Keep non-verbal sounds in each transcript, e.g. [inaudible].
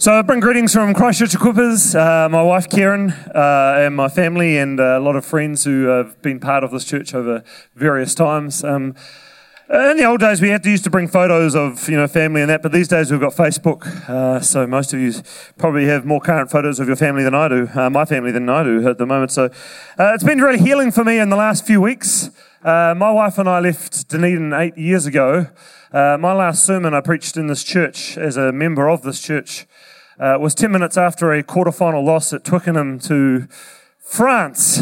So I bring greetings from Christchurch Equippers, uh, my wife Karen, uh, and my family, and uh, a lot of friends who have been part of this church over various times. Um, in the old days, we had to used to bring photos of you know family and that, but these days we've got Facebook, uh, so most of you probably have more current photos of your family than I do, uh, my family than I do at the moment. So it's been really healing for me in the last few weeks. my wife and I left Dunedin eight years ago. my last sermon I preached in this church as a member of this church. Uh, was 10 minutes after a quarter-final loss at Twickenham to France.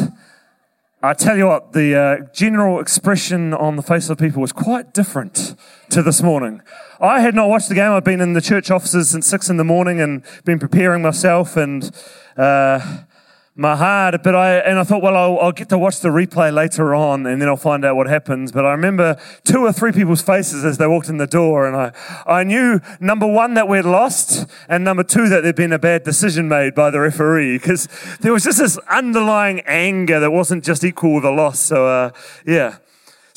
I tell you what, the uh, general expression on the face of people was quite different to this morning. I had not watched the game. I'd been in the church offices since six in the morning and been preparing myself and uh, my heart, but I, and I thought, well, I'll, I'll, get to watch the replay later on and then I'll find out what happens. But I remember two or three people's faces as they walked in the door and I, I knew number one that we'd lost and number two that there'd been a bad decision made by the referee because there was just this underlying anger that wasn't just equal with a loss. So, uh, yeah.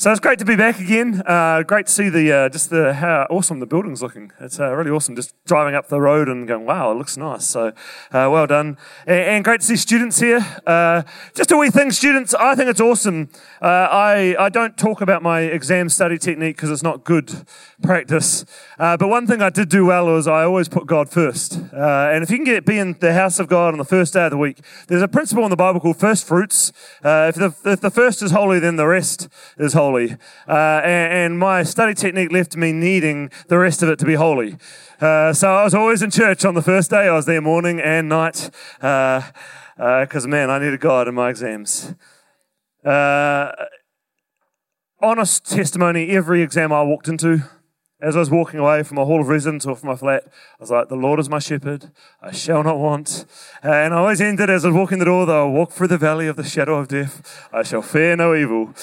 So it's great to be back again. Uh, great to see the uh, just the how awesome the building's looking. It's uh, really awesome. Just driving up the road and going, wow, it looks nice. So uh, well done, and, and, great to see students here. Uh, just a wee thing, students. I think it's awesome. Uh, I I don't talk about my exam study technique because it's not good practice. but one thing I did do well was I always put God first. and if you can get be in the house of God on the first day of the week, there's a principle in the Bible called first fruits. if the if the first is holy, then the rest is holy holy. Uh, and, and, my study technique left me needing the rest of it to be holy. Uh, so I was always in church on the first day. I was there morning and night because, uh, uh man, I needed God in my exams. Uh, honest testimony every exam I walked into, as I was walking away from my hall of residence or from my flat, I was like, The Lord is my shepherd, I shall not want. And I always ended as I was walking the door, though I walk through the valley of the shadow of death, I shall fear no evil.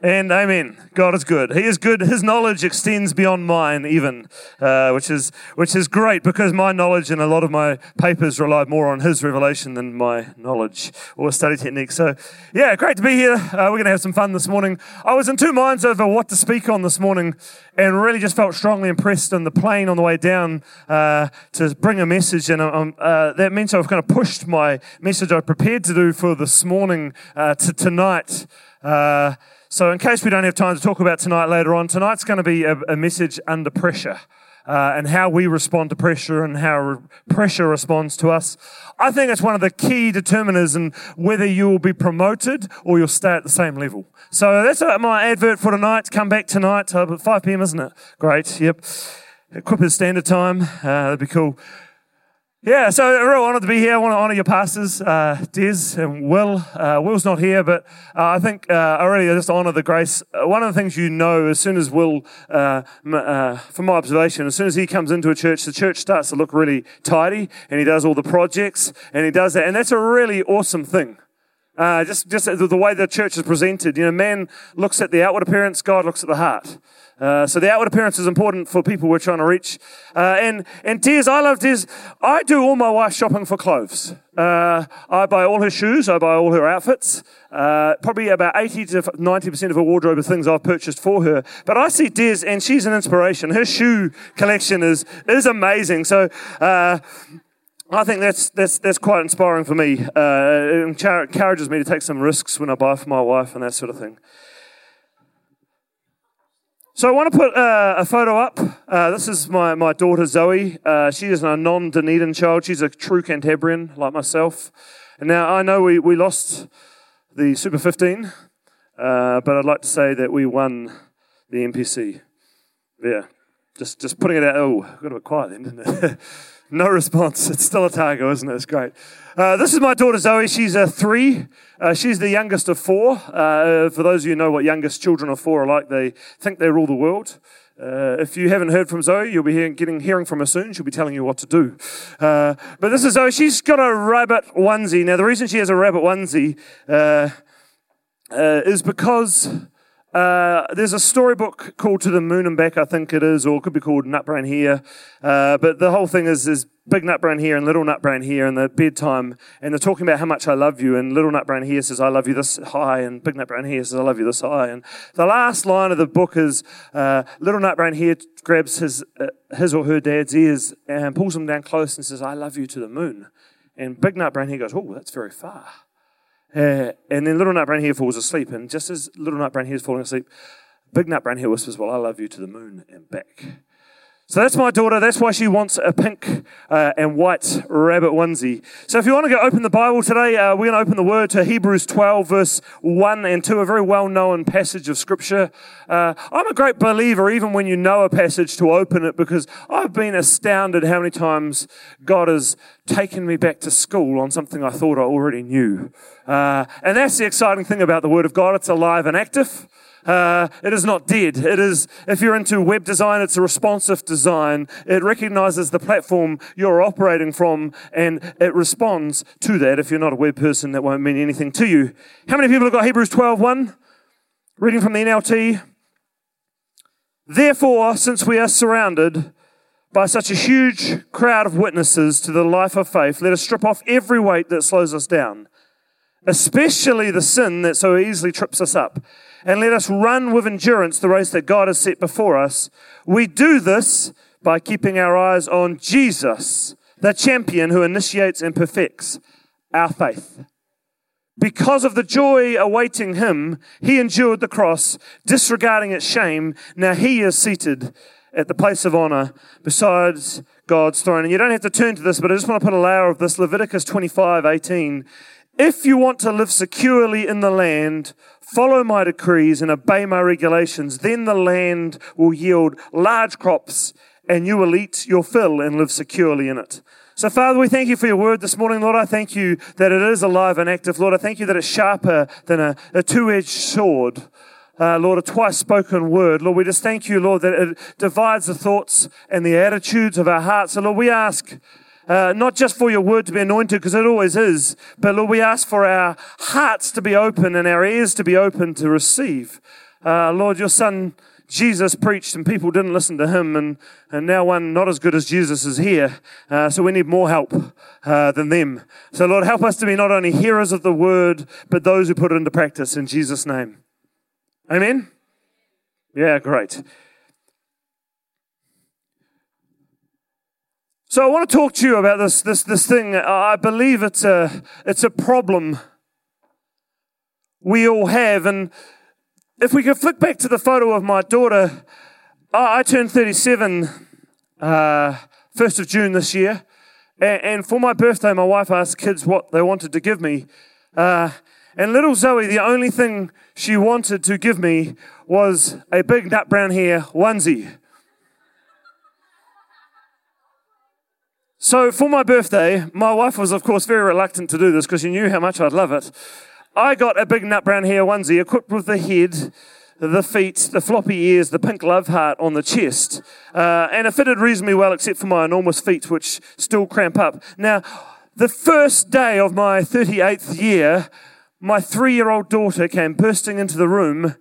And amen. God is good. He is good. His knowledge extends beyond mine, even, uh, which is which is great because my knowledge and a lot of my papers rely more on His revelation than my knowledge or study technique. So, yeah, great to be here. Uh, we're going to have some fun this morning. I was in two minds over what to speak on this morning, and really just felt strongly impressed on the plane on the way down uh, to bring a message. And um, uh, that means I've kind of pushed my message I prepared to do for this morning uh, to tonight. So, in case we don't have time to talk about tonight later on, tonight's going to be a, a message under pressure. Uh, and how we respond to pressure and how re- pressure responds to us. I think it's one of the key determiners in whether you will be promoted or you'll stay at the same level. So that's uh, my advert for tonight. Come back tonight, uh, 5 p.m., isn't it? Great. Yep. Equippers standard time. Uh, that'd be cool. Yeah, so real honoured to be here. I want to honour your pastors, uh, Des and Will. Uh, Will's not here, but uh, I think uh, I really just honour the grace. Uh, one of the things you know, as soon as Will, uh, uh, from my observation, as soon as he comes into a church, the church starts to look really tidy, and he does all the projects, and he does that, and that's a really awesome thing. Just, just the way the church is presented. You know, man looks at the outward appearance, God looks at the heart. Uh, so the outward appearance is important for people we're trying to reach. Uh, and, and Tears, I love Tears. I do all my wife's shopping for clothes. Uh, I buy all her shoes. I buy all her outfits. Uh, probably about 80 to 90% of her wardrobe of things I've purchased for her. But I see Des, and she's an inspiration. Her shoe collection is, is amazing. So, uh, I think that's, that's, that's quite inspiring for me. Uh, it encourages me to take some risks when I buy for my wife and that sort of thing. So I want to put uh, a photo up. Uh, this is my, my daughter Zoe. Uh, she is a non Dunedin child. She's a true Cantabrian like myself. And now I know we, we lost the Super 15, uh, but I'd like to say that we won the NPC. Yeah, just just putting it out. Oh, got a bit quiet then, didn't it? [laughs] No response. It's still Otago, isn't it? It's great. Uh, this is my daughter Zoe. She's a three. Uh, she's the youngest of four. Uh, for those of you who know what youngest children of four are like, they think they rule the world. Uh, if you haven't heard from Zoe, you'll be hearing, getting hearing from her soon. She'll be telling you what to do. Uh, but this is Zoe. She's got a rabbit onesie. Now, the reason she has a rabbit onesie uh, is because uh, there's a storybook called To the Moon and Back, I think it is, or it could be called Nut Brown Hare. Uh, but the whole thing is, is big nut brown hare and little nut brown hare in the bedtime, and they're talking about how much I love you, and little nut brown hare says, I love you this high, and big nut brown hare says, I love you this high. And the last line of the book is uh, little nut brown hare grabs his, uh, his or her dad's ears and pulls them down close and says, I love you to the moon. And big nut brown hare goes, Oh, that's very far. Uh, and then little nut brown hare falls asleep, and just as little brown hare is falling asleep, big nut brown hare whispers, Well, I love you to the moon and back. So that's my daughter. That's why she wants a pink uh, and white rabbit onesie. So if you want to go open the Bible today, uh, we're going to open the word to Hebrews 12, verse 1 and 2, a very well known passage of Scripture. Uh, I'm a great believer, even when you know a passage, to open it because I've been astounded how many times God has taken me back to school on something I thought I already knew. Uh, and that's the exciting thing about the Word of God it's alive and active. Uh, it is not dead. It is, if you're into web design, it's a responsive design. It recognizes the platform you're operating from and it responds to that. If you're not a web person, that won't mean anything to you. How many people have got Hebrews 12 1? Reading from the NLT. Therefore, since we are surrounded by such a huge crowd of witnesses to the life of faith, let us strip off every weight that slows us down, especially the sin that so easily trips us up and let us run with endurance the race that God has set before us. We do this by keeping our eyes on Jesus, the champion who initiates and perfects our faith. Because of the joy awaiting him, he endured the cross, disregarding its shame. Now he is seated at the place of honor besides God's throne. And you don't have to turn to this, but I just want to put a layer of this. Leviticus 25, 18. If you want to live securely in the land, follow my decrees and obey my regulations, then the land will yield large crops and you will eat your fill and live securely in it. So, Father, we thank you for your word this morning. Lord, I thank you that it is alive and active. Lord, I thank you that it's sharper than a, a two edged sword. Uh, Lord, a twice spoken word. Lord, we just thank you, Lord, that it divides the thoughts and the attitudes of our hearts. So, Lord, we ask uh, not just for your word to be anointed, because it always is, but Lord, we ask for our hearts to be open and our ears to be open to receive. Uh, Lord, your son Jesus preached and people didn't listen to him, and, and now one not as good as Jesus is here. Uh, so we need more help uh, than them. So, Lord, help us to be not only hearers of the word, but those who put it into practice in Jesus' name. Amen? Yeah, great. So I want to talk to you about this, this, this thing. I believe it's a, it's a problem we all have. And if we could flick back to the photo of my daughter, I turned 37 uh, 1st of June this year. And, and, for my birthday, my wife asked kids what they wanted to give me. Uh, and little Zoe, the only thing she wanted to give me was a big nut brown hare onesie. So for my birthday, my wife was, of course, very reluctant to do this because she knew how much I'd love it. I got a big nut brown hare onesie equipped with the head, the feet, the floppy ears, the pink love heart on the chest. Uh, and it fitted reasonably well, except for my enormous feet, which still cramp up. Now, the first day of my 38th year, my three year old daughter came bursting into the room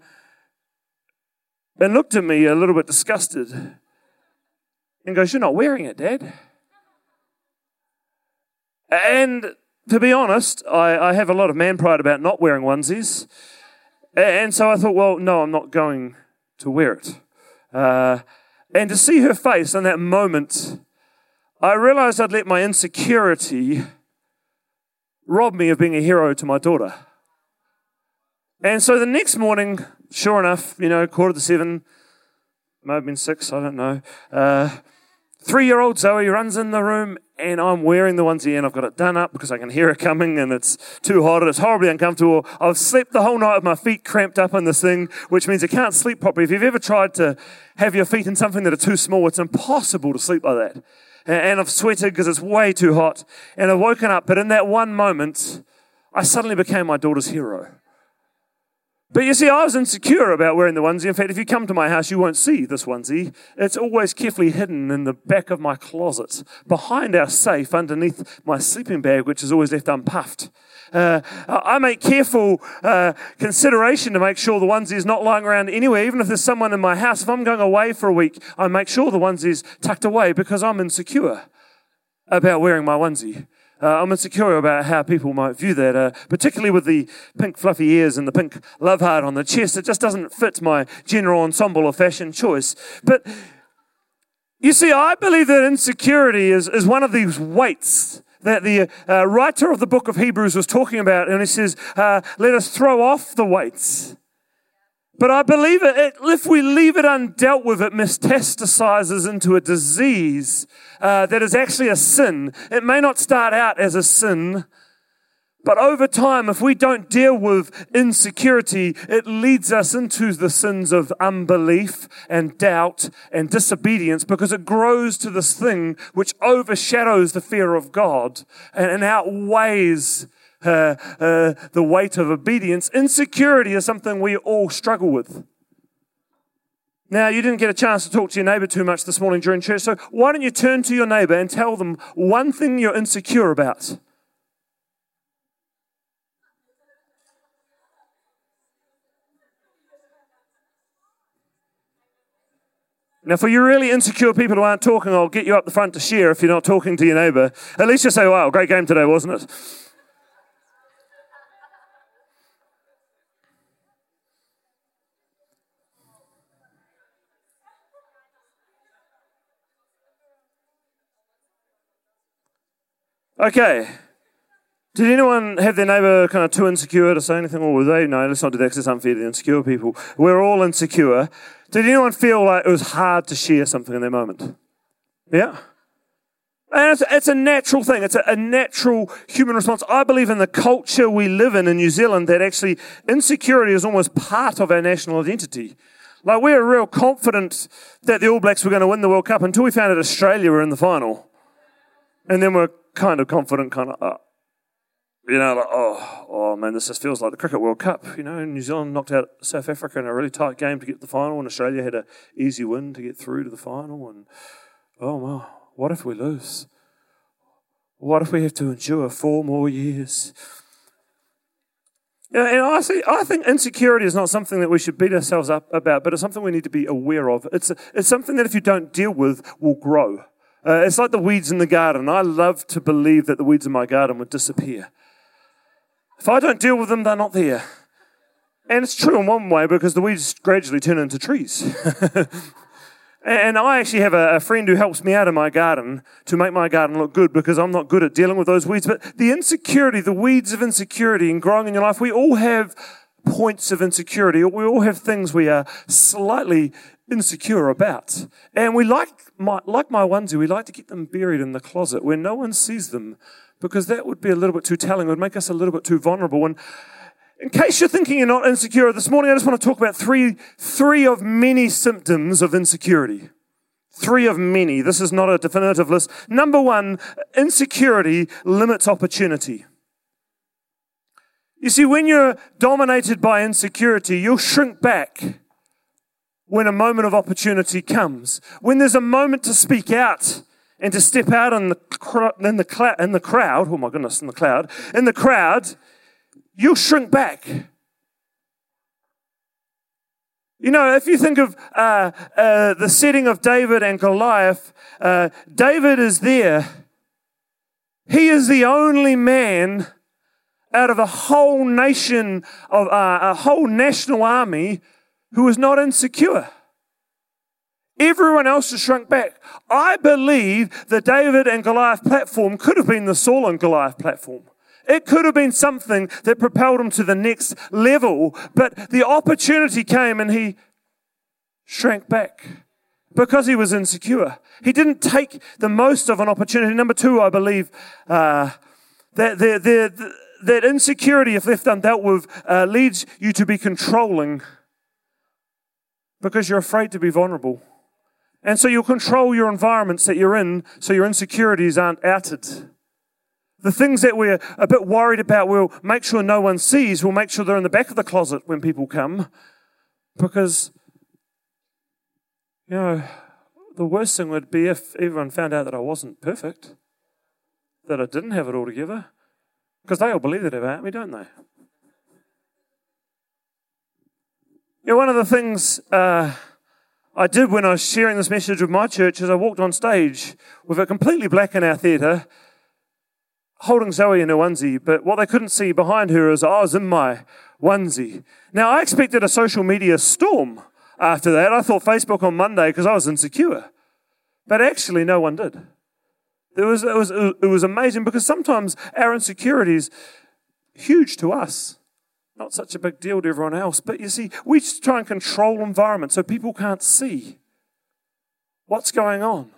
and looked at me a little bit disgusted and goes, You're not wearing it, Dad. And to be honest, I, I have a lot of man pride about not wearing onesies. And so I thought, well, no, I'm not going to wear it. Uh, and to see her face in that moment, I realized I'd let my insecurity rob me of being a hero to my daughter. And so the next morning, sure enough, you know, quarter to seven, might have been six, I don't know. Uh, Three year old Zoe runs in the room and I'm wearing the onesie and I've got it done up because I can hear it coming and it's too hot and it's horribly uncomfortable. I've slept the whole night with my feet cramped up in this thing, which means I can't sleep properly. If you've ever tried to have your feet in something that are too small, it's impossible to sleep like that. And I've sweated because it's way too hot and I've woken up. But in that one moment, I suddenly became my daughter's hero. But you see, I was insecure about wearing the onesie. In fact, if you come to my house, you won't see this onesie. It's always carefully hidden in the back of my closet, behind our safe, underneath my sleeping bag, which is always left unpuffed. Uh, I make careful uh, consideration to make sure the onesie is not lying around anywhere. Even if there's someone in my house, if I'm going away for a week, I make sure the onesie is tucked away because I'm insecure. about wearing my onesie. Uh, I'm insecure about how people might view that, uh, particularly with the pink fluffy ears and the pink love heart on the chest. It just doesn't fit my general ensemble or fashion choice. But you see, I believe that insecurity is, is one of these weights that the uh, writer of the book of Hebrews was talking about. And he says, uh, let us throw off the weights. But I believe it, it, if we leave it undealt with, it metastasizes into a disease uh, that is actually a sin. It may not start out as a sin, but over time, if we don't deal with insecurity, it leads us into the sins of unbelief and doubt and disobedience because it grows to this thing which overshadows the fear of God and, outweighs uh, uh, the weight of obedience. Insecurity is something we all struggle with. Now, you didn't get a chance to talk to your neighbor too much this morning during church, so why don't you turn to your neighbor and tell them one thing you're insecure about? Now, for you really insecure people who aren't talking, I'll get you up the front to share if you're not talking to your neighbor. At least you say, wow, great game today, wasn't it? Okay. Did anyone have their neighbour kind of too insecure to say anything? Or were they? No, let's not do that because it's unfair to the insecure people. We're all insecure. Did anyone feel like it was hard to share something in that moment? Yeah? And it's, it's a natural thing. It's a, a, natural human response. I believe in the culture we live in in New Zealand that actually insecurity is almost part of our national identity. Like we were real confident that the All Blacks were going to win the World Cup until we found out Australia were in the final. And then we're kind of confident, kind of, uh, you know, like, oh, oh man, this just feels like the Cricket World Cup. You know, New Zealand knocked out South Africa in a really tight game to get to the final, and Australia had an easy win to get through to the final. And oh, well, what if we lose? What if we have to endure four more years? Yeah, and I, see, I think insecurity is not something that we should beat ourselves up about, but it's something we need to be aware of. It's, a, it's something that if you don't deal with, will grow. Uh, it's like the weeds in the garden. I love to believe that the weeds in my garden would disappear. If I don't deal with them, they're not there. And it's true in one way because the weeds gradually turn into trees. [laughs] and I actually have a, friend who helps me out in my garden to make my garden look good because I'm not good at dealing with those weeds. But the insecurity, the weeds of insecurity and growing in your life, we all have points of insecurity. We all have things we are slightly insecure about. And we like my, like my onesie, we like to keep them buried in the closet where no one sees them because that would be a little bit too telling. It would make us a little bit too vulnerable. And in case you're thinking you're not insecure this morning, I just want to talk about three, three of many symptoms of insecurity. Three of many. This is not a definitive list. Number one, insecurity limits opportunity. You see, when you're dominated by insecurity, you'll shrink back when a moment of opportunity comes. When there's a moment to speak out, and to step out in the, in the, cl- in the crowd, oh my goodness, in the cloud, in the crowd, you'll shrink back. You know, if you think of uh, uh, the setting of David and Goliath, uh, David is there. He is the only man out of a whole nation of uh, a whole national army who was not insecure. Everyone else has shrunk back. I believe the David and Goliath platform could have been the Saul and Goliath platform. It could have been something that propelled him to the next level, but the opportunity came and he shrank back because he was insecure. He didn't take the most of an opportunity. Number two, I believe uh, that the, the, the, that insecurity, if left undealt with, uh, leads you to be controlling because you're afraid to be vulnerable. And so you'll control your environments that you're in so your insecurities aren't outed. The things that we're a bit worried about, we'll make sure no one sees. We'll make sure they're in the back of the closet when people come. Because, you know, the worst thing would be if everyone found out that I wasn't perfect, that I didn't have it all together. Because they all believe that about me, don't they? Know, one of the things. Uh, I did when I was sharing this message with my church as I walked on stage with it completely black in our theatre, holding Zoe in her onesie, but what they couldn't see behind her is I was in my onesie. Now, I expected a social media storm after that. I thought Facebook on Monday because I was insecure. But actually, no one did. It was, it, was, it was amazing because sometimes our insecurities huge to us, not such a big deal to everyone else. But you see, we try and control environment so people can't see what's going on.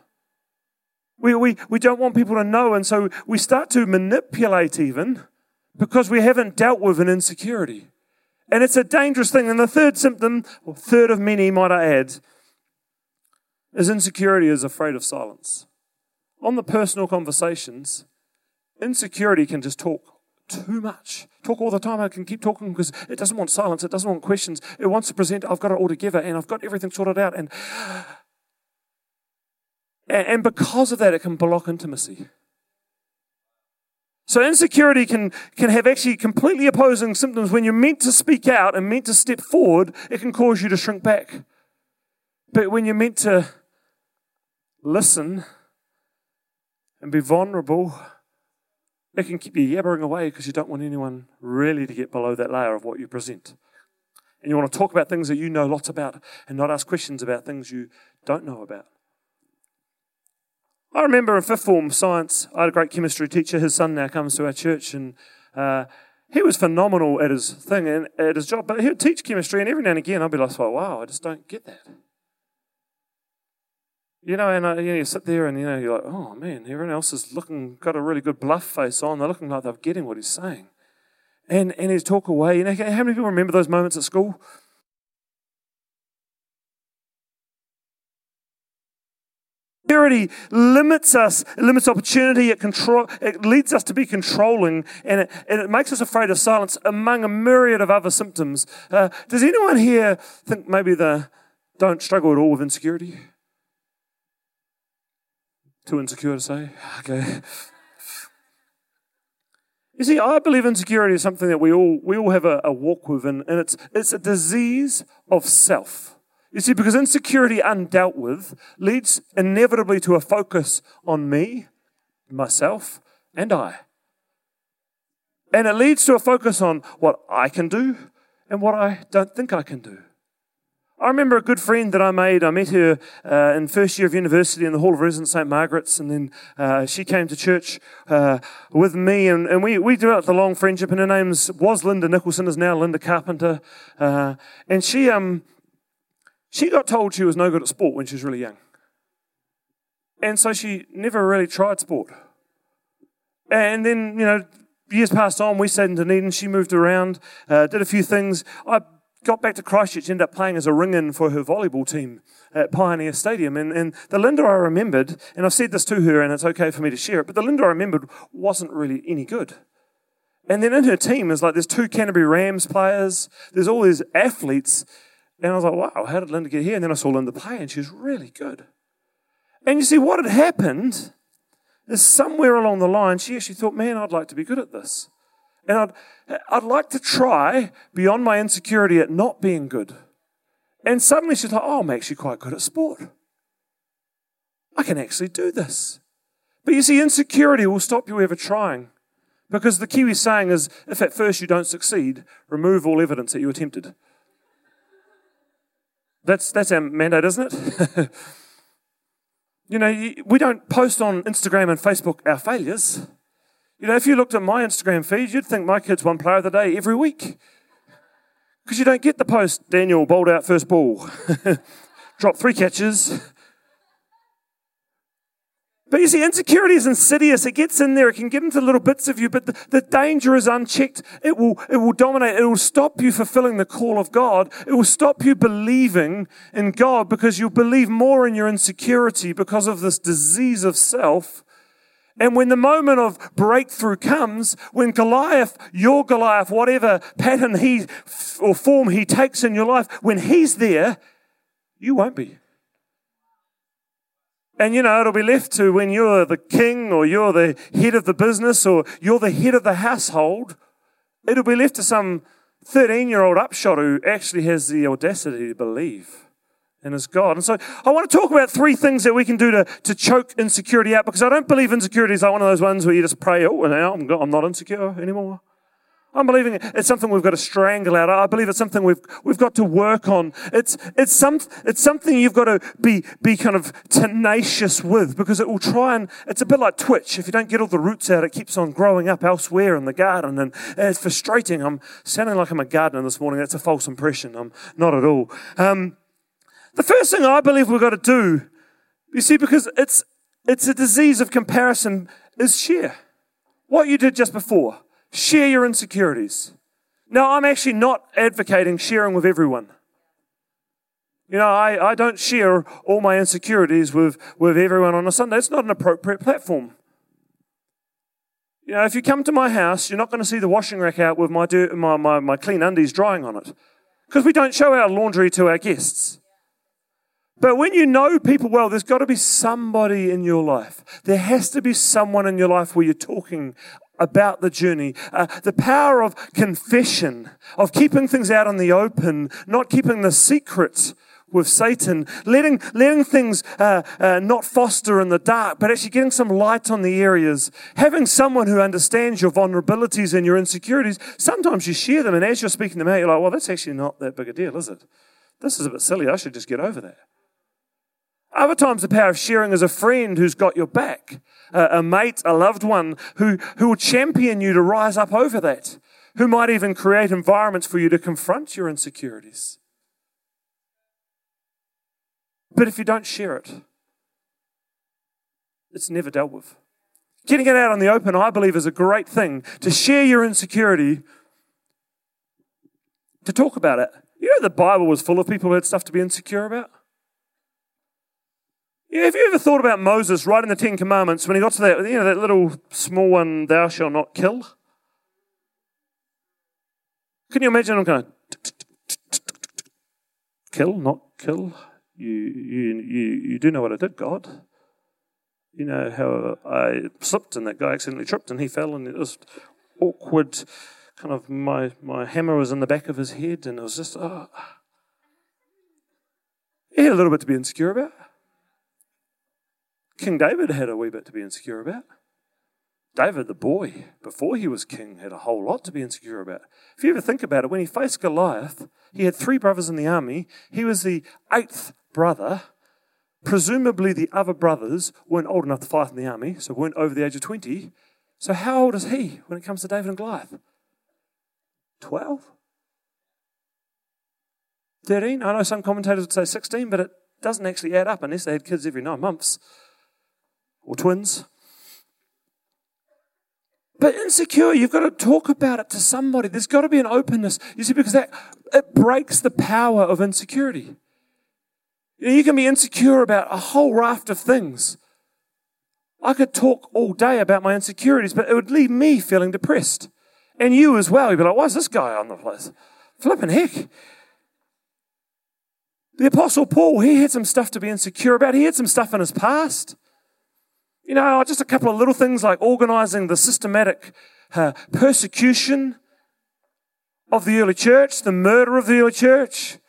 We, we, we don't want people to know, and so we start to manipulate even because we haven't dealt with an insecurity. And it's a dangerous thing. And the third symptom, or third of many, might I add, is insecurity is afraid of silence. On the personal conversations, insecurity can just talk too much. Talk all the time. I can keep talking because it doesn't want silence. It doesn't want questions. It wants to present, I've got it all together and I've got everything sorted out. And, and because of that, it can block intimacy. So insecurity can, can have actually completely opposing symptoms. When you're meant to speak out and meant to step forward, it can cause you to shrink back. But when you're meant to listen and be vulnerable, it can keep you yabbering away because you don't want anyone really to get below that layer of what you present. And you want to talk about things that you know lots about and not ask questions about things you don't know about. I remember in fifth form science, I had a great chemistry teacher. His son now comes to our church, and uh, he was phenomenal at his thing and at his job. But he would teach chemistry, and every now and again, I'd be like, oh, "Wow, I just don't get that." You know, and uh, you, know, you sit there and you know you're like, oh man, everyone else is looking, got a really good bluff face on. They're looking like they're getting what he's saying, and and he's talk away. You know, how many people remember those moments at school? Security limits us, it limits opportunity, it, control, it leads us to be controlling, and it, and it makes us afraid of silence among a myriad of other symptoms. Uh, does anyone here think maybe they don't struggle at all with insecurity? Too insecure to say? Okay. You see, I believe insecurity is something that we all, we all have a, a walk with, and, and it's, it's a disease of self. You see, because insecurity undealt with leads inevitably to a focus on me, myself, and I. And it leads to a focus on what I can do and what I don't think I can do. I remember a good friend that I made. I met her uh, in first year of university in the Hall of Residence, St. Margaret's, and then uh, she came to church uh, with me, and, and we, we developed a long friendship. And her name was Linda Nicholson, is now Linda Carpenter, uh, and she um she got told she was no good at sport when she was really young, and so she never really tried sport. And then you know years passed on. We stayed in Dunedin. She moved around, uh, did a few things. I got back to Christchurch, ended up playing as a ring-in for her volleyball team at Pioneer Stadium. And, and the Linda I remembered, and I've said this to her, and it's okay for me to share it, but the Linda I remembered wasn't really any good. And then in her team is like there's two Canterbury Rams players, there's all these athletes, and I was like, wow, how did Linda get here? And then I saw Linda play, and she was really good. And you see, what had happened is somewhere along the line, she actually thought, man, I'd like to be good at this. And I'd, I'd like to try beyond my insecurity at not being good. And suddenly she's like, oh, I'm actually quite good at sport. I can actually do this. But you see, insecurity will stop you ever trying. Because the Kiwi saying is if at first you don't succeed, remove all evidence that you attempted. That's, that's our mandate, isn't it? [laughs] you know, we don't post on Instagram and Facebook our failures. You know, if you looked at my Instagram feed, you'd think my kid's one player of the day every week. Because you don't get the post, Daniel bowled out first ball, [laughs] dropped three catches. But you see, insecurity is insidious. It gets in there. It can get into little bits of you, but the, the danger is unchecked. It will, it will dominate. It will stop you fulfilling the call of God. It will stop you believing in God because you'll believe more in your insecurity because of this disease of self and when the moment of breakthrough comes, when Goliath, your Goliath, whatever pattern he or form he takes in your life, when he's there, you won't be. And you know, it'll be left to when you're the king or you're the head of the business or you're the head of the household, it'll be left to some 13 year old upshot who actually has the audacity to believe and as God. And so I want to talk about three things that we can do to, to choke insecurity out because I don't believe insecurity is like one of those ones where you just pray, oh, now I'm, I'm not insecure anymore. I'm believing it's something we've got to strangle out. I believe it's something we've, we've got to work on. It's, it's, some, it's something you've got to be, be kind of tenacious with because it will try and, it's a bit like Twitch. If you don't get all the roots out, it keeps on growing up elsewhere in the garden and it's frustrating. I'm sounding like I'm a gardener this morning. That's a false impression. I'm not at all. Um, the first thing I believe we've got to do, you see, because it's, it's a disease of comparison, is share. What you did just before Share your insecurities. Now, I'm actually not advocating sharing with everyone. You know, I, I don't share all my insecurities with, with everyone on a Sunday. It's not an appropriate platform. You know, if you come to my house, you're not going to see the washing rack out with my, dirt, my, my, my clean undies drying on it. Because we don't show our laundry to our guests. But when you know people well, there's got to be somebody in your life. There has to be someone in your life where you're talking about the journey. Uh, the power of confession, of keeping things out in the open, not keeping the secret with Satan, letting, letting things uh, uh, not foster in the dark, but actually getting some light on the areas. Having someone who understands your vulnerabilities and your insecurities. Sometimes you share them, and as you're speaking them out, you're like, well, that's actually not that big a deal, is it? This is a bit silly. I should just get over that. Other times, the power of sharing is a friend who's got your back, a, a mate, a loved one who, who will champion you to rise up over that, who might even create environments for you to confront your insecurities. But if you don't share it, it's never dealt with. Getting it out in the open, I believe, is a great thing. To share your insecurity, to talk about it. You know, the Bible was full of people who had stuff to be insecure about. Yeah, have you ever thought about Moses writing the Ten Commandments when he got to that, you know, that little small one, thou shalt not kill? Can you imagine him going, kill, not kill? You, you, you, you do know what I did, God. You know how I slipped and that guy accidentally tripped and he fell and it was awkward. Kind of my, my hammer was in the back of his head and it was just, ah. oh. He had a little bit to be insecure about. King David had a wee bit to be insecure about. David, the boy, before he was king, had a whole lot to be insecure about. If you ever think about it, when he faced Goliath, he had three brothers in the army. He was the eighth brother. Presumably, the other brothers weren't old enough to fight in the army, so weren't over the age of 20. So, how old is he when it comes to David and Goliath? 12? 13? I know some commentators would say 16, but it doesn't actually add up unless they had kids every nine months or twins. But insecure, you've got to talk about it to somebody. There's got to be an openness. You see, because that it breaks the power of insecurity. You, know, you can be insecure about a whole raft of things. I could talk all day about my insecurities, but it would leave me feeling depressed. And you as well. You'd be like, why is this guy on the place? Flipping heck. The Apostle Paul, he had some stuff to be insecure about. He had some stuff in his past. You know, just a couple of little things like organizing the systematic uh, persecution of the early church, the murder of the early church,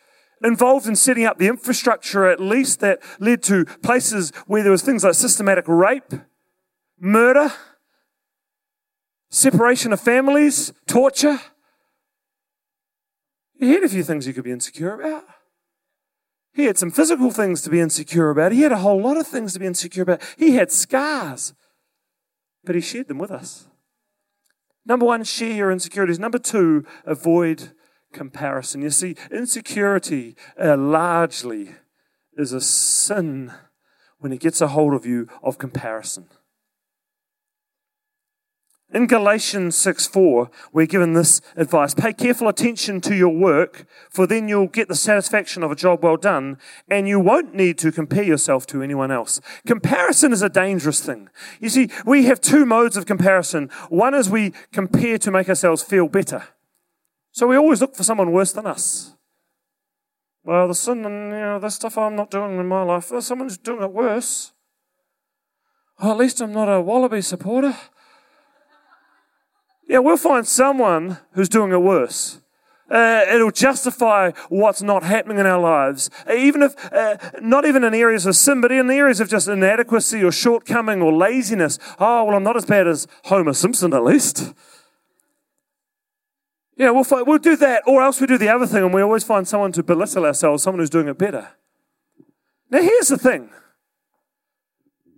involved in setting up the infrastructure at least that led to places where there was things like systematic rape, murder, separation of families, torture. You had a few things you could be insecure about. He had some physical things to be insecure about. He had a whole lot of things to be insecure about. He had scars, but he shared them with us. Number one, share your insecurities. Number two, avoid comparison. You see, insecurity uh, largely is a sin when it gets a hold of you of comparison. In Galatians 6 4, we're given this advice Pay careful attention to your work, for then you'll get the satisfaction of a job well done, and you won't need to compare yourself to anyone else. Comparison is a dangerous thing. You see, we have two modes of comparison. One is we compare to make ourselves feel better. So we always look for someone worse than us. Well, the sin and you know, the stuff I'm not doing in my life, well, someone's doing it worse. Well, at least I'm not a wallaby supporter. Yeah, we'll find someone who's doing it worse. Uh, it'll justify what's not happening in our lives. Even if, uh, not even in areas of sin, but in the areas of just inadequacy or shortcoming or laziness. Oh, well, I'm not as bad as Homer Simpson, at least. Yeah, we'll, we'll do that, or else we do the other thing, and we always find someone to belittle ourselves, someone who's doing it better. Now, here's the thing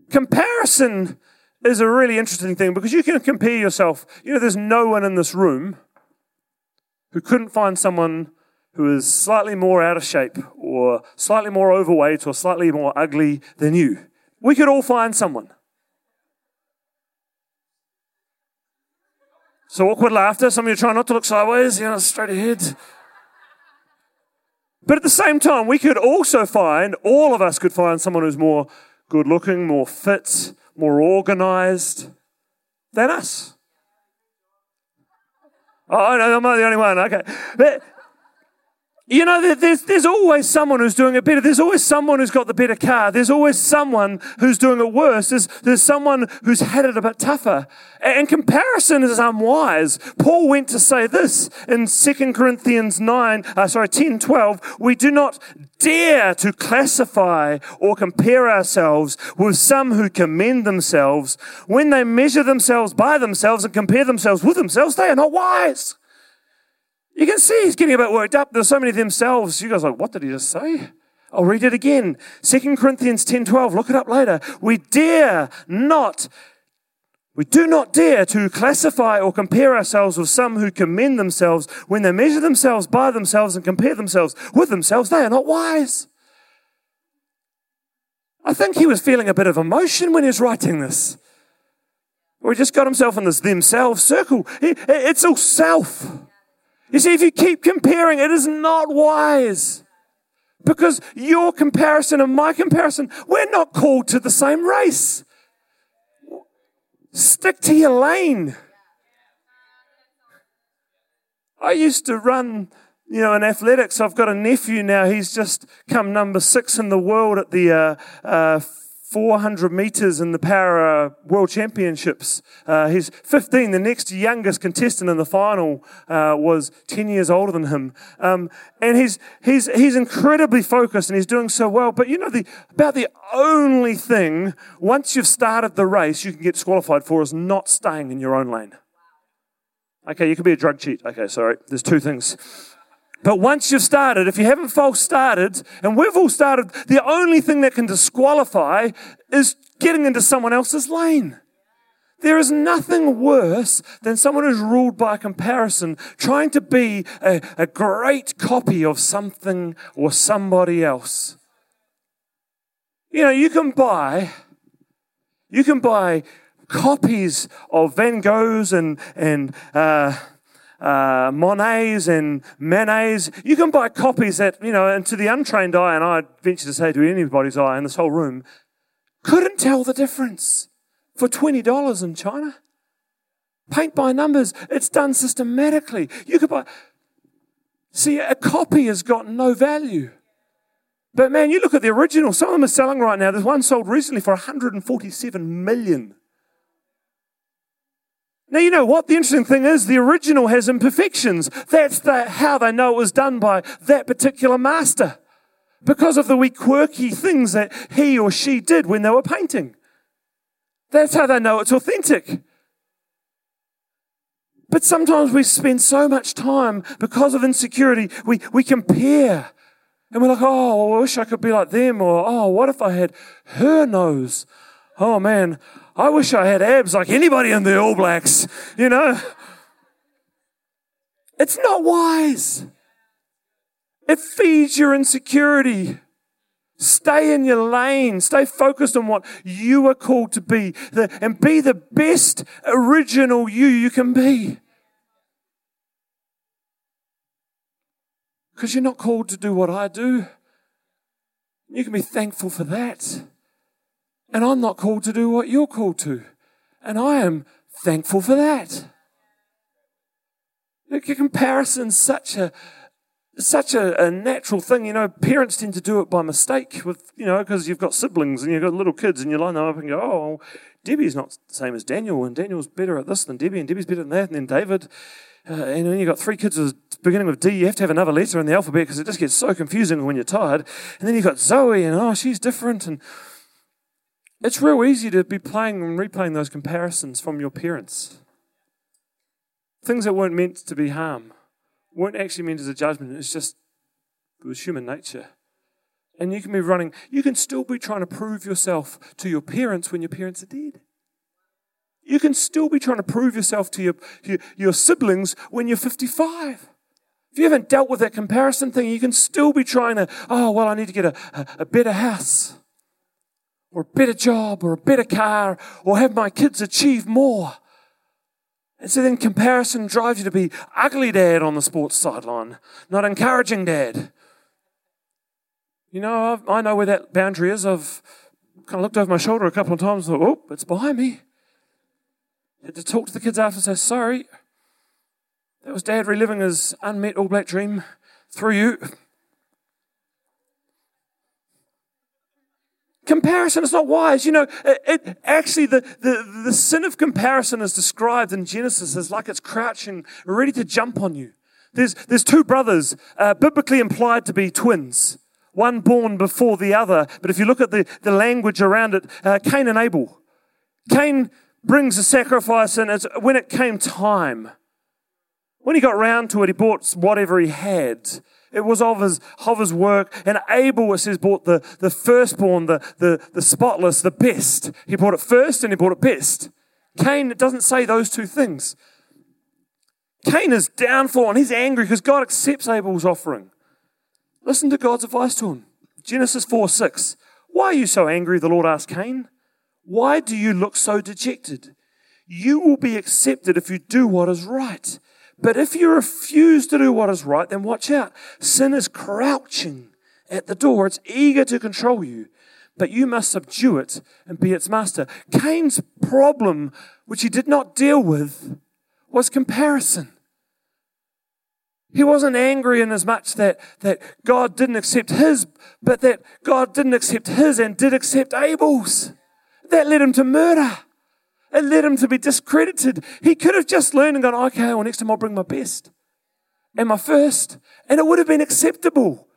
comparison is a really interesting thing because you can compare yourself. You know, there's no one in this room who couldn't find someone who is slightly more out of shape or slightly more overweight or slightly more ugly than you. We could all find someone. So awkward laughter. Some of you trying not to look sideways, you know, straight ahead. But at the same time, we could also find, all of us could find someone who's more good looking, more fit, more organized than us. Oh, no, I'm not the only one. Okay. But, you know, there's, there's always someone who's doing it better. There's always someone who's got the better car. There's always someone who's doing it worse. There's, there's someone who's had it a bit tougher. And comparison is unwise. Paul went to say this in 2 Corinthians 9, uh, sorry, 10, 12. We do not dare to classify or compare ourselves with some who commend themselves. When they measure themselves by themselves and compare themselves with themselves, they are not wise. You can see he's getting a bit worked up. There's so many themselves. You guys are like, what did he just say? I'll read it again. 2 Corinthians 10 12. Look it up later. We dare not, we do not dare to classify or compare ourselves with some who commend themselves. When they measure themselves by themselves and compare themselves with themselves, they are not wise. I think he was feeling a bit of emotion when he was writing this. Or he just got himself in this themselves circle. It's all self. You see, if you keep comparing, it is not wise. Because your comparison and my comparison, we're not called to the same race. Stick to your lane. I used to run, you know, in athletics. I've got a nephew now. He's just come number six in the world at the uh, uh, 400 meters in the Para World Championships. Uh, he's 15. The next youngest contestant in the final uh, was 10 years older than him. Um, and he's, he's, he's incredibly focused and he's doing so well. But you know, the, about the only thing, once you've started the race, you can get disqualified for is not staying in your own lane. Okay, you can be a drug cheat. Okay, sorry. There's two things. But once you've started, if you haven't false started, and we've all started, the only thing that can disqualify is getting into someone else's lane. There is nothing worse than someone who's ruled by comparison, trying to be a, a great copy of something or somebody else. You know, you can buy, you can buy copies of Van Goghs and, and, uh, uh, Monets and Manets. You can buy copies that, you know, and to the untrained eye, and I'd venture to say to anybody's eye in this whole room, couldn't tell the difference for $20 in China. Paint by numbers, it's done systematically. You could buy. See, a copy has got no value. But man, you look at the original, some of them are selling right now. There's one sold recently for 147 million. Now, you know what? The interesting thing is the original has imperfections. That's the, how they know it was done by that particular master. Because of the wee quirky things that he or she did when they were painting. That's how they know it's authentic. But sometimes we spend so much time because of insecurity, we, we compare. And we're like, oh, I wish I could be like them. Or, oh, what if I had her nose? Oh man, I wish I had abs like anybody in the All Blacks, you know? It's not wise. It feeds your insecurity. Stay in your lane. Stay focused on what you are called to be and be the best original you you can be. Because you're not called to do what I do. You can be thankful for that. And I'm not called to do what you're called to. And I am thankful for that. Look, comparison's such a, such a, a, natural thing. You know, parents tend to do it by mistake with, you know, because you've got siblings and you've got little kids and you line them up and go, oh, Debbie's not the same as Daniel and Daniel's better at this than Debbie and Debbie's better than that and then David. Uh, and then you've got three kids with beginning with D, you have to have another letter in the alphabet because it just gets so confusing when you're tired. And then you've got Zoe and, oh, she's different. And it's real easy to be playing and replaying those comparisons from your parents. Things that weren't meant to be harm weren't actually meant as a judgment. It's just, it was human nature. And you can be running, you can still be trying to prove yourself to your parents when your parents are dead. You can still be trying to prove yourself to your, your, your, siblings when you're 55. If you haven't dealt with that comparison thing, you can still be trying to, oh, well, I need to get a, a, a better house, or a better job, or a better car, or have my kids achieve more. And so then comparison drives you to be ugly dad on the sports sideline, not encouraging dad. You know, I've, i know where that boundary is. I've kind of looked over my shoulder a couple of times and thought, oh, it's behind me. Had to talk to the kids after and say, sorry. That was dad reliving his unmet All Black dream through you. Comparison is not wise. You know, it, it, actually, the, the, the sin of comparison is described in Genesis as like it's crouching, ready to jump on you. There's, there's two brothers, uh, biblically implied to be twins, one born before the other. But if you look at the, the language around it, uh, Cain and Abel. Cain brings a sacrifice, and when it came time, when he got round to it, he bought whatever he had. It was of his, of his work. And Abel, it says, bought the, the firstborn, the, the, the spotless, the best. He bought it first and he bought it best. Cain, it doesn't say those two things. Cain is downfall and he's angry because God accepts Abel's offering. Listen to God's advice to him. Genesis 4 6. Why are you so angry? The Lord asked Cain. Why do you look so dejected? You will be accepted if you do what is right. But if you refuse to do what is right, then watch out. Sin is crouching at the door. It's eager to control you, but you must subdue it and be its master. Cain's problem, which he did not deal with, was comparison. He wasn't angry in as much that, that God didn't accept his, but that God didn't accept his and did accept Abel's. That led him to murder. It led him to be discredited. He could have just learned and gone, okay, well, next time I'll bring my best and my first, and it would have been acceptable.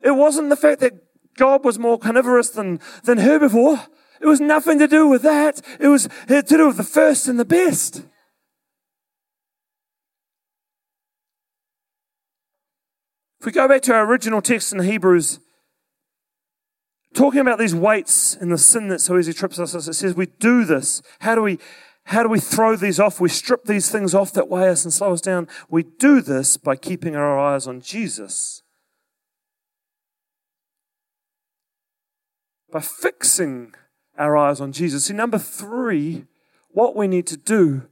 It wasn't the fact that God was more carnivorous than, than herbivore. It was nothing to do with that. It was to do with the first and the best. If we go back to our original text in Hebrews, talking about these weights and the sin that so easily trips us, it says we do this. How do we, how do we throw these off? We strip these things off that weigh us and slow us down. We do this by keeping our eyes on Jesus. By fixing our eyes on Jesus. See, number three, what we need to do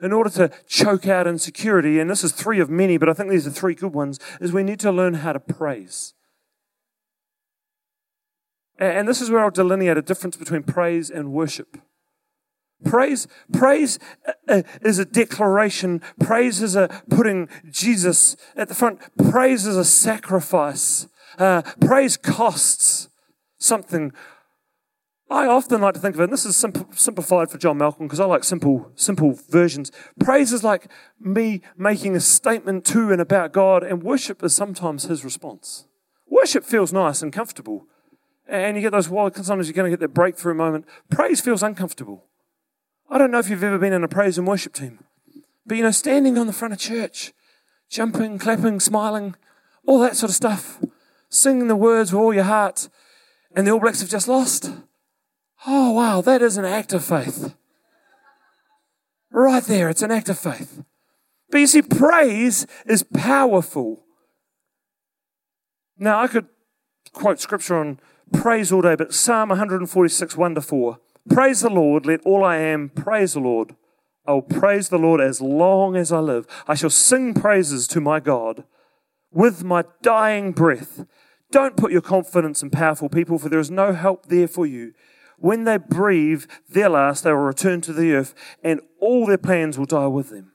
in order to choke out insecurity, and this is three of many, but I think these are three good ones, is we need to learn how to praise. And this is where I'll delineate a difference between praise and worship. Praise, praise uh, uh, is a declaration. Praise is a putting Jesus at the front. Praise is a sacrifice. Uh, praise costs something. I often like to think of it, and this is simplified for John Malcolm because I like simple, simple versions. Praise is like me making a statement to and about God, and worship is sometimes his response. Worship feels nice and comfortable and you get those wild, sometimes you're going to get that breakthrough moment. Praise feels uncomfortable. I don't know if you've ever been in a praise and worship team, but you know, standing on the front of church, jumping, clapping, smiling, all that sort of stuff, singing the words with all your heart, and the All Blacks have just lost. Oh, wow, that is an act of faith. Right there, it's an act of faith. But you see, praise is powerful. Now, I could quote scripture on praise all day, but Psalm 146, 1 to 4. Praise the Lord, let all I am praise the Lord. I will praise the Lord as long as I live. I shall sing praises to my God with my dying breath. Don't put your confidence in powerful people, for there is no help there for you. When they breathe their last, they will return to the earth, and all their plans will die with them.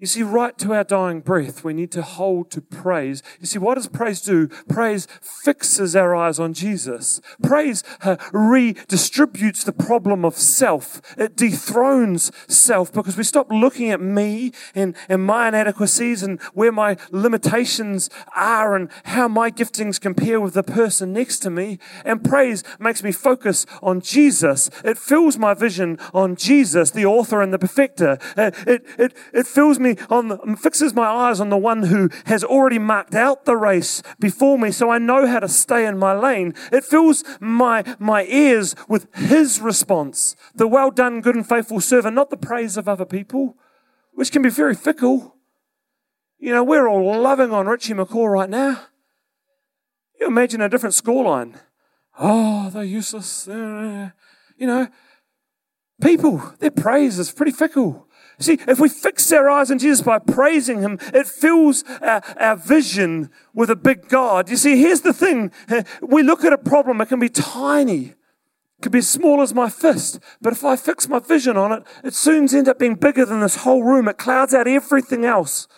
You see, right to our dying breath, we need to hold to praise. You see, what does praise do? Praise fixes our eyes on Jesus. Praise uh, redistributes the problem of self. It dethrones self because we stop looking at me and, and my inadequacies and where my limitations are and how my giftings compare with the person next to me. And praise makes me focus on Jesus. It fills my vision on Jesus, the author and the perfecter. Uh, it, it, it fills me on the, fixes my eyes on the one who has already marked out the race before me so I know how to stay in my lane. It fills my, my ears with his response. The well done, good and faithful servant, not the praise of other people, which can be very fickle. You know, we're all loving on Richie McCaw right now. You imagine a different scoreline. Oh, they're useless. Uh, you know, people, their praise is pretty fickle. See, if we fix our eyes on Jesus by praising Him, it fills our, our, vision with a big God. You see, here's the thing. [laughs] We look at a problem, it can be tiny. It could be as small as my fist. But if I fix my vision on it, it soon ends up being bigger than this whole room. It clouds out everything else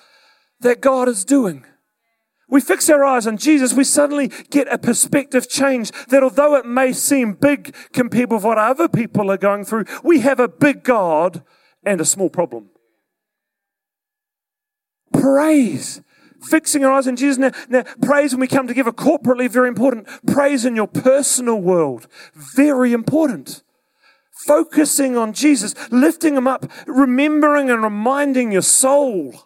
that God is doing. We fix our eyes on Jesus, we suddenly get a perspective change that although it may seem big compared with what other people are going through, we have a big God and a small problem. Praise. Fixing our eyes on Jesus. Now, now, praise when we come together corporately, very important. Praise in your personal world, very important. Focusing on Jesus, lifting Him up, remembering and reminding your soul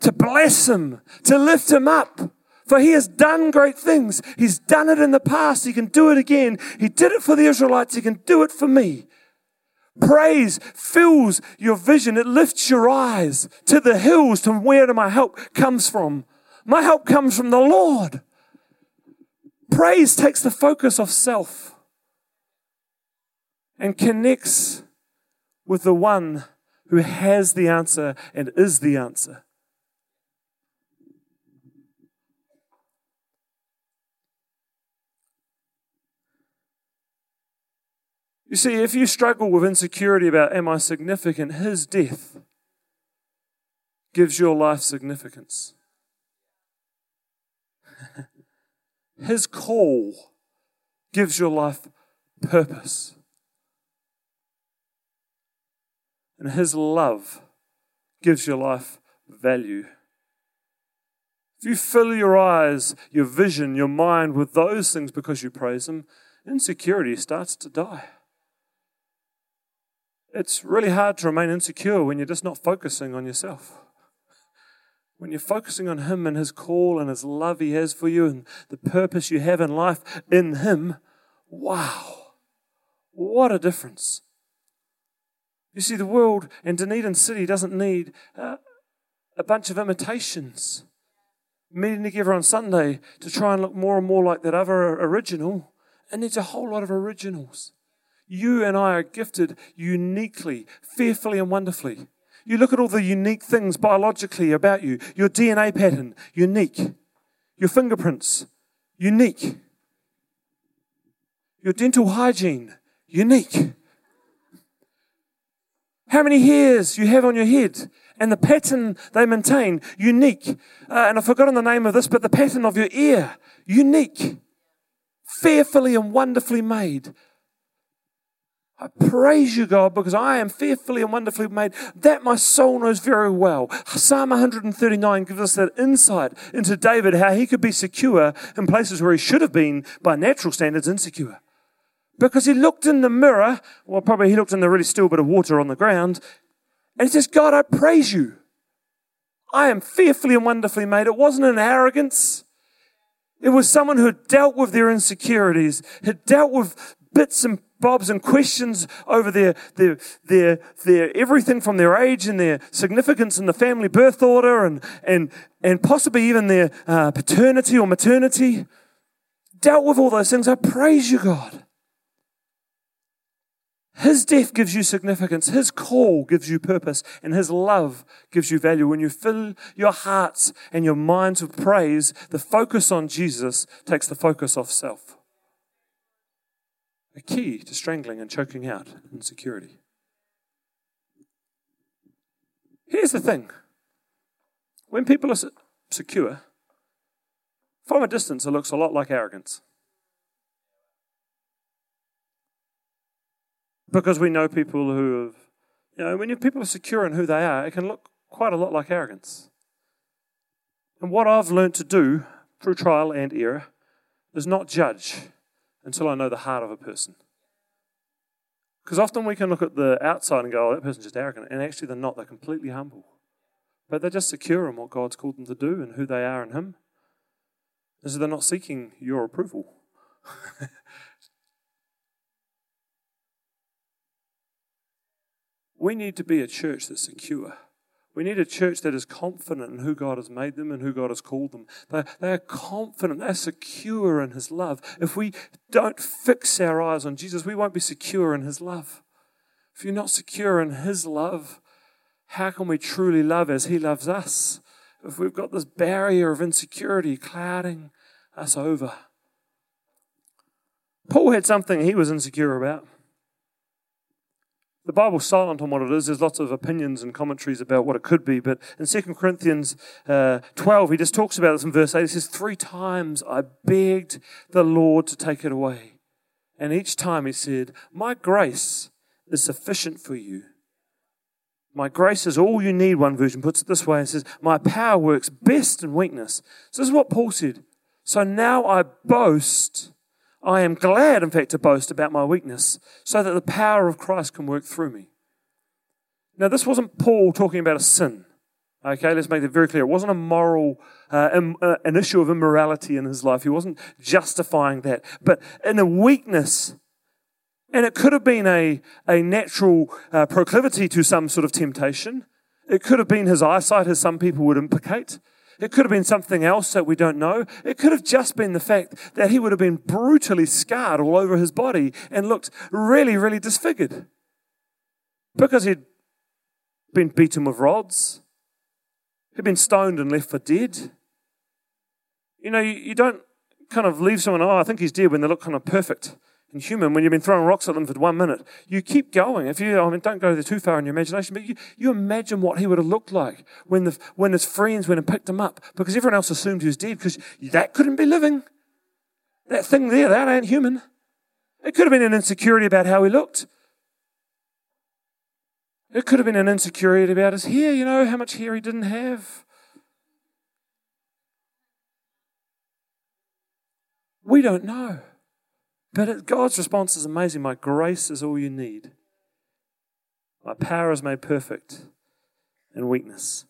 to bless Him, to lift Him up. For he has done great things. He's done it in the past. He can do it again. He did it for the Israelites. He can do it for me. Praise fills your vision. It lifts your eyes to the hills to where my help comes from. My help comes from the Lord. Praise takes the focus off self and connects with the one who has the answer and is the answer. You see, if you struggle with insecurity about, am I significant, his death gives your life significance. [laughs] his call gives your life purpose. And his love gives your life value. If you fill your eyes, your vision, your mind with those things because you praise him, insecurity starts to die it's really hard to remain insecure when you're just not focusing on yourself. When you're focusing on Him and His call and His love He has for you and the purpose you have in life in Him, wow, what a difference. You see, the world and Dunedin City doesn't need uh, a bunch of imitations meeting together on Sunday to try and look more and more like that other original. It needs a whole lot of originals. You and I are gifted uniquely, fearfully, and wonderfully. You look at all the unique things biologically about you your DNA pattern, unique. Your fingerprints, unique. Your dental hygiene, unique. How many hairs you have on your head and the pattern they maintain, unique. Uh, and I've forgotten the name of this, but the pattern of your ear, unique. Fearfully and wonderfully made. I praise you, God, because I am fearfully and wonderfully made. That my soul knows very well. Psalm 139 gives us that insight into David, how he could be secure in places where he should have been, by natural standards, insecure. Because he looked in the mirror, well, probably he looked in the really still bit of water on the ground, and he says, God, I praise you. I am fearfully and wonderfully made. It wasn't an arrogance. It was someone who had dealt with their insecurities, had dealt with bits and bobs and questions over their, their, their, their everything from their age and their significance in the family birth order and, and, and possibly even their uh, paternity or maternity. Dealt with all those things. I praise you, God. His death gives you significance. His call gives you purpose. And His love gives you value. When you fill your hearts and your minds with praise, the focus on Jesus takes the focus off self a key to strangling and choking out insecurity. Here's the thing When people are secure, from a distance, it looks a lot like arrogance. Because we know people who have, you know, when people are secure in who they are, it can look quite a lot like arrogance. And what I've learned to do through trial and error is not judge until I know the heart of a person. Because often we can look at the outside and go, oh, that person's just arrogant. And actually, they're not. They're completely humble. But they're just secure in what God's called them to do and who they are in Him. And so they're not seeking your approval. [laughs] we need to be a church that's secure. We need a church that is confident in who God has made them and who God has called them. They, they are confident, they're secure in His love. If we don't fix our eyes on Jesus, we won't be secure in His love. If you're not secure in His love, how can we truly love as He loves us? If we've got this barrier of insecurity clouding us over. Paul had something he was insecure about. The Bible's silent on what it is. There's lots of opinions and commentaries about what it could be. But in 2 Corinthians uh, 12, he just talks about this in verse 8. He says, Three times I begged the Lord to take it away. And each time he said, My grace is sufficient for you. My grace is all you need, one version puts it this way. It says, My power works best in weakness. So this is what Paul said. So now I boast I am glad, in fact, to boast about my weakness so that the power of Christ can work through me. Now, this wasn't Paul talking about a sin. Okay, let's make that very clear. It wasn't a moral, uh, uh, an issue of immorality in his life. He wasn't justifying that. But in a weakness, and it could have been a, a natural uh, proclivity to some sort of temptation. It could have been his eyesight, as some people would implicate. It could have been something else that we don't know. It could have just been the fact that he would have been brutally scarred all over his body and looked really, really disfigured. Because he'd been beaten with rods, he'd been stoned and left for dead. You know, you, you don't kind of leave someone, oh, I think he's dead when they look kind of perfect and human when you've been throwing rocks at them for one minute. You keep going. If you, I mean, don't go too far in your imagination, but you, you imagine what he would have looked like when, the, when his friends went and picked him up because everyone else assumed he was dead because that couldn't be living. That thing there, that ain't human. It could have been an insecurity about how he looked. It could have been an insecurity about his hair, you know, how much hair he didn't have. We don't know. But God's response is amazing. My grace is all you need. My power is made perfect in weakness.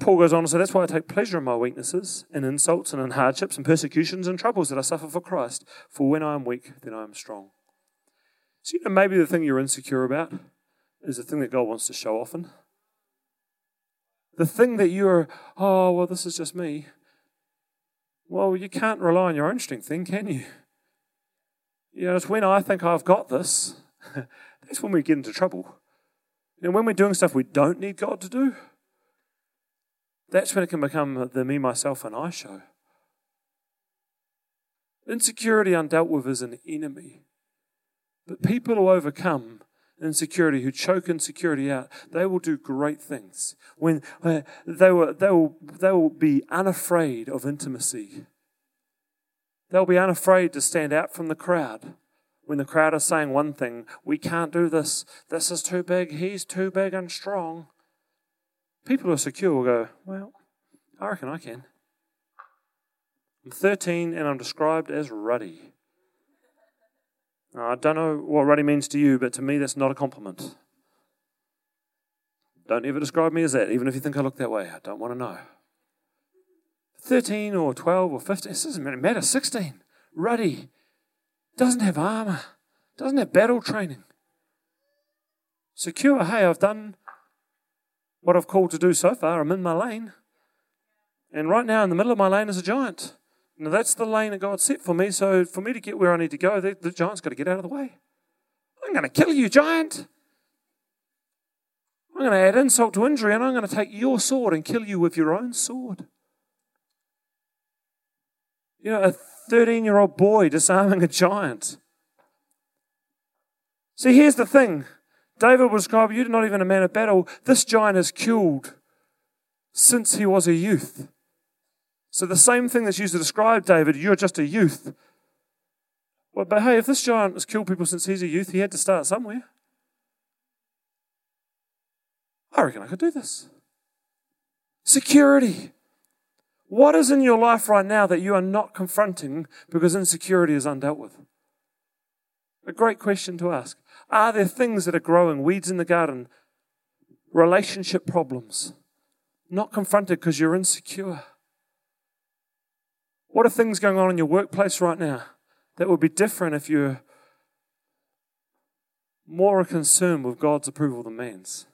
Paul goes on to say, That's why I take pleasure in my weaknesses, in insults, and in hardships, and persecutions, and troubles that I suffer for Christ. For when I am weak, then I am strong. So, you know, maybe the thing you're insecure about is the thing that God wants to show often. The thing that you're, oh, well, this is just me. Well, you can't rely on your strength then, can you? You know, it's when I think I've got this, [laughs] that's when we get into trouble. You know, when we're doing stuff we don't need God to do, that's when it can become the me, myself, and I show. Insecurity undealt with is an enemy. But people who overcome insecurity, who choke insecurity out, they will do great things. When uh, they, will, they, will, they will be unafraid of intimacy. They'll be unafraid to stand out from the crowd. When the crowd is saying one thing, we can't do this, this is too big, he's too big and strong. People who are secure will go, well, I reckon I can. I'm 13 and I'm described as ruddy. I don't know what ruddy means to you, but to me, that's not a compliment. Don't ever describe me as that, even if you think I look that way. I don't want to know. 13 or 12 or 15, it doesn't matter. 16, ruddy, doesn't have armor, doesn't have battle training. Secure, hey, I've done what I've called to do so far. I'm in my lane. And right now, in the middle of my lane is a giant. Now that's the lane that God set for me. So for me to get where I need to go, the, the giant's got to get out of the way. I'm going to kill you, giant. I'm going to add insult to injury, and I'm going to take your sword and kill you with your own sword. You know, a 13 year old boy disarming a giant. See, here's the thing David was described, you're not even a man of battle. This giant has killed since he was a youth. So the same thing that's used to describe David, you're just a youth. Well, but hey, if this giant has killed people since he's a youth, he had to start somewhere. I reckon I could do this. Security. What is in your life right now that you are not confronting because insecurity is undealt with? A great question to ask. Are there things that are growing, weeds in the garden, relationship problems, not confronted because you're insecure? What are things going on in your workplace right now that would be different if you're more concerned with God's approval than man's?